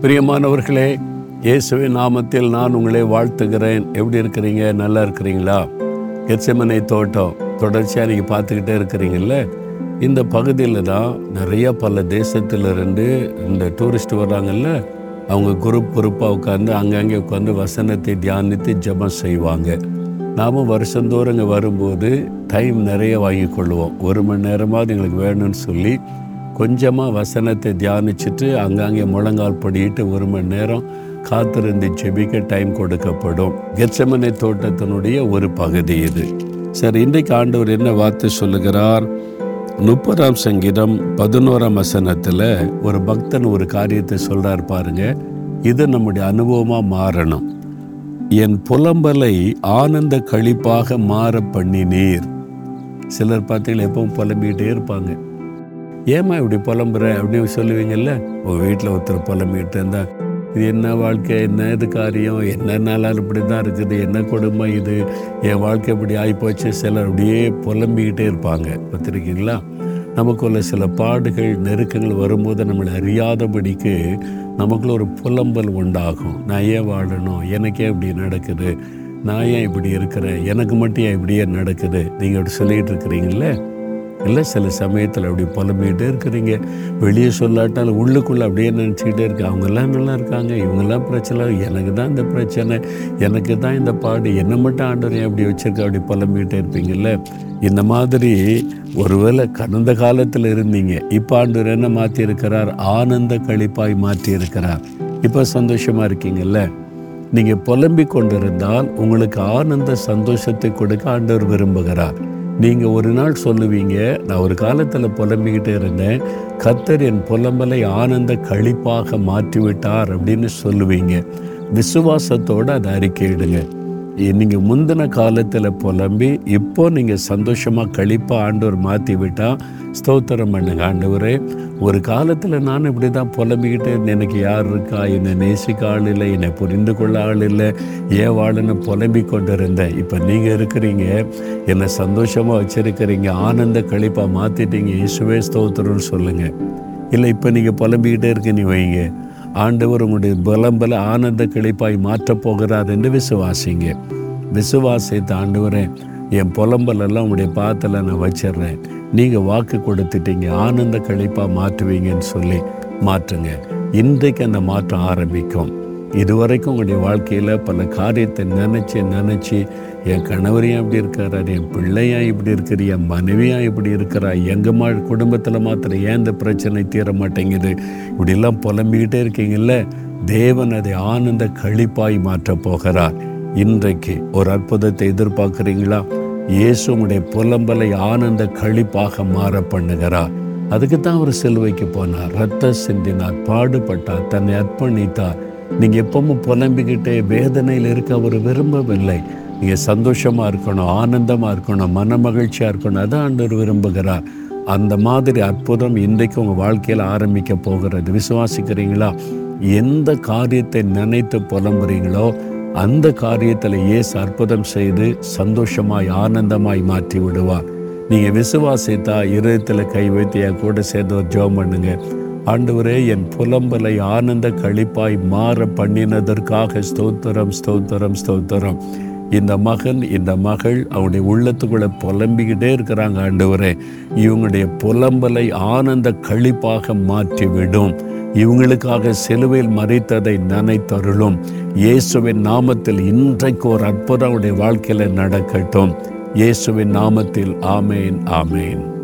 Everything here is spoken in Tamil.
பிரியமானவர்களே இயேசுவின் நாமத்தில் நான் உங்களை வாழ்த்துகிறேன். எப்படி இருக்கிறீங்க? நல்லா இருக்கிறீங்களா? எச்சமனை தோட்டம் தொடர்ச்சியாக நீங்கள் பார்த்துக்கிட்டே இருக்கிறீங்கல்ல? இந்த பகுதியில் தான் நிறைய பல தேசத்திலிருந்து இந்த டூரிஸ்ட் வர்றாங்கல்ல அவங்க குரூப் குரூப்பாக உட்காந்து அங்கங்கே உட்காந்து வசனத்தை தியானித்து ஜபம் செய்வாங்க. நாம் வருஷந்தோறும் இங்கே வரும்போது டைம் நிறைய வாங்கி கொள்வோம். ஒரு மணி நேரமாவது எங்களுக்கு வேணும்னு சொல்லி கொஞ்சமாக வசனத்தை தியானிச்சுட்டு அங்கங்கே முழங்கால் படிட்டு ஒரு மணி நேரம் காத்திருந்து ஜெபிக்க டைம் கொடுக்கப்படும். கெச்சமனை தோட்டத்தினுடைய ஒரு பகுதி இது. சார் இன்றைக்கு ஆண்டவர் என்ன வார்த்தை சொல்லுகிறார்? முப்பதாம் சங்கீதம் பதினோராம் வசனத்தில் ஒரு பக்தன் ஒரு காரியத்தை சொல்கிறார் பாருங்க. இது நம்முடைய அனுபவமாக மாறணும். என் புலம்பலை ஆனந்த கழிப்பாக மாற பண்ணினீர். சிலர் பார்த்தீங்களா எப்பவும் புலம்பிக்கிட்டே இருப்பாங்க. ஏம்மா இப்படி புலம்புற? அப்படின்னு சொல்லுவீங்கல்ல? உங்கள் வீட்டில் ஒருத்தர் புலம்பிக்கிட்டு இருந்தா இது என்ன வாழ்க்கை? என்ன இது காரியம்? என்ன நாளால் இப்படி தான் இருக்குது? என்ன கொடுமை இது? என் வாழ்க்கை இப்படி ஆகிப்போச்சு சிலர் அப்படியே புலம்பிக்கிட்டே இருப்பாங்க. பார்த்துருக்கீங்களா? நமக்குள்ள சில பாடுகள் நெருக்கங்கள் வரும்போது நம்மளை அறியாதபடிக்கு நமக்குள்ள ஒரு புலம்பல் உண்டாகும். நான் ஏன் வாழணும்? எனக்கே இப்படி நடக்குது? நான் ஏன் இப்படி இருக்கிறேன்? எனக்கு மட்டும் ஏன் இப்படியே நடக்குது? நீங்கள் அப்படி சொல்லிகிட்டு இருக்கிறீங்களே இல்லை சில சமயத்தில் அப்படி புலம்பிகிட்டே இருக்கிறீங்க. வெளியே சொல்லாட்டாலும் உள்ளுக்குள்ளே அப்படியே நினச்சிக்கிட்டே இருக்கு அவங்கெல்லாம் நல்லா இருக்காங்க இவங்கெல்லாம் பிரச்சனை எனக்கு தான் இந்த பிரச்சனை எனக்கு தான் இந்த பாடு என்ன மட்டும் ஆண்டவர் அப்படி வச்சுருக்கா அப்படி புலம்பிக்கிட்டே இருப்பீங்கல்ல? இந்த மாதிரி ஒருவேளை கடந்த காலத்தில் இருந்தீங்க இப்போ ஆண்டவர் என்ன மாற்றியிருக்கிறார் ஆனந்த கழிப்பாய் மாற்றியிருக்கிறார். இப்போ சந்தோஷமாக இருக்கீங்கல்ல? நீங்கள் புலம்பிக் கொண்டிருந்தால் உங்களுக்கு ஆனந்த சந்தோஷத்தை கொடுக்க ஆண்டவர் விரும்புகிறார். நீங்கள் ஒரு நாள் சொல்லுவீங்க நான் ஒரு காலத்தில் புலம்பிக்கிட்டே இருந்தேன். கத்தர் என் புலம்பலை ஆனந்த கழிப்பாக மாற்றிவிட்டார் அப்படின்னு சொல்லுவீங்க. விசுவாசத்தோடு அதை அறிக்கையிடுங்க. நீங்கள் முந்தின காலத்தில் புலம்பி இப்போ நீங்கள் சந்தோஷமாக கழிப்பாக ஆண்டவர் மாற்றி விட்டால் ஸ்தோத்திரம் பண்ணுங்க ஆண்டவரே. ஒரு காலத்தில் நான் இப்படி தான் புலம்பிக்கிட்டு எனக்கு யார் இருக்கா என்னை நேசிக்க ஆள் இல்லை என்னை புரிந்து கொள்ள ஆள் இல்லை ஏன் வாழன்னு புலம்பி கொண்டு இருந்தேன் இப்போ நீங்கள் இருக்கிறீங்க என்னை சந்தோஷமாக வச்சுருக்கிறீங்க ஆனந்த கழிப்பாக மாற்றிட்டீங்க இயேசுவே ஸ்தோத்திரம்னு சொல்லுங்கள் இல்லை இப்போ நீங்கள் புலம்பிக்கிட்டே இருக்க நீ வைங்க. ஆண்டவர் உங்களுடைய பலம்பல ஆனந்த கிளைப்பாய் மாற்றப் போகிறார் என்று விசுவாசிங்க. விசுவாசித்த ஆண்டவரே என் புலம்பலெல்லாம் உங்களுடைய பாத்தில் நான் வச்சிடுறேன். நீங்கள் வாக்கு கொடுத்துட்டீங்க ஆனந்த கழிப்பாக மாற்றுவீங்கன்னு சொல்லி மாற்றுங்க. இன்றைக்கு அந்த மாற்றம் ஆரம்பிக்கும். இதுவரைக்கும் உங்களுடைய வாழ்க்கையில் பல காரியத்தை நினச்சி நினச்சி என் கணவரையும் இப்படி இருக்கிறார் என் பிள்ளையா இப்படி இருக்கிற என் மனைவியாக இப்படி இருக்கிறா எங்கள் மா குடும்பத்தில் மாத்திரம் ஏன் இந்த பிரச்சனை தீர மாட்டேங்குது? இப்படிலாம் புலம்பிக்கிட்டே இருக்கீங்கல்ல? தேவன் அதை ஆனந்த கழிப்பாய் மாற்றப் போகிறார். இன்றைக்கு ஒரு அற்புதத்தை எதிர்பார்க்குறீங்களா? இயேசு உங்களுடைய புலம்பலை ஆனந்த கழிப்பாக மாற பண்ணுகிறார். அதுக்கு தான் அவர் சிலுவைக்கு போனார். ரத்த சிந்தினார் பாடுபட்டார் தன்னை அர்ப்பணித்தார். நீங்கள் எப்பவும் புலம்பிக்கிட்டே வேதனையில் இருக்க அவர் விரும்பவில்லை. நீங்கள் சந்தோஷமாக இருக்கணும் ஆனந்தமாக இருக்கணும் மன மகிழ்ச்சியாக இருக்கணும் அதான் ஆண்டவர் விரும்புகிறார். அந்த மாதிரி அற்புதம் இன்றைக்கு உங்கள் வாழ்க்கையில் ஆரம்பிக்க போகிறது. விசுவாசிக்கிறீங்களா? எந்த காரியத்தை நினைத்து புலம்புறீங்களோ அந்த காரியத்தில் இயேசு அற்புதம் செய்து சந்தோஷமாய் ஆனந்தமாய் மாற்றி விடுவார். நீங்கள் விசுவாசித்தா இருதயத்தில் கை வைத்து என் கூட சேர்ந்து ஒரு ஜெபம் பண்ணுங்க. ஆண்டவரே என் புலம்பலை ஆனந்த கழிப்பாய் மாற பண்ணினதற்காக ஸ்தோத்திரம் ஸ்தோத்திரம் ஸ்தோத்திரம். இந்த மகன் இந்த மகள் அவனுடைய உள்ளத்துக்குள்ள புலம்பிக்கிட்டே இருக்கிறாங்க ஆண்டவரே. இவங்களுடைய புலம்பலை ஆனந்த கழிப்பாக மாற்றிவிடும். இவங்களுக்காக சிலுவையில் மறைத்ததை நினைத்தருளும். இயேசுவின் நாமத்தில் இன்றைக்கு ஒரு அற்புதம் அவருடைய வாழ்க்கையில் நடக்கட்டும். இயேசுவின் நாமத்தில் ஆமேன் ஆமேன்.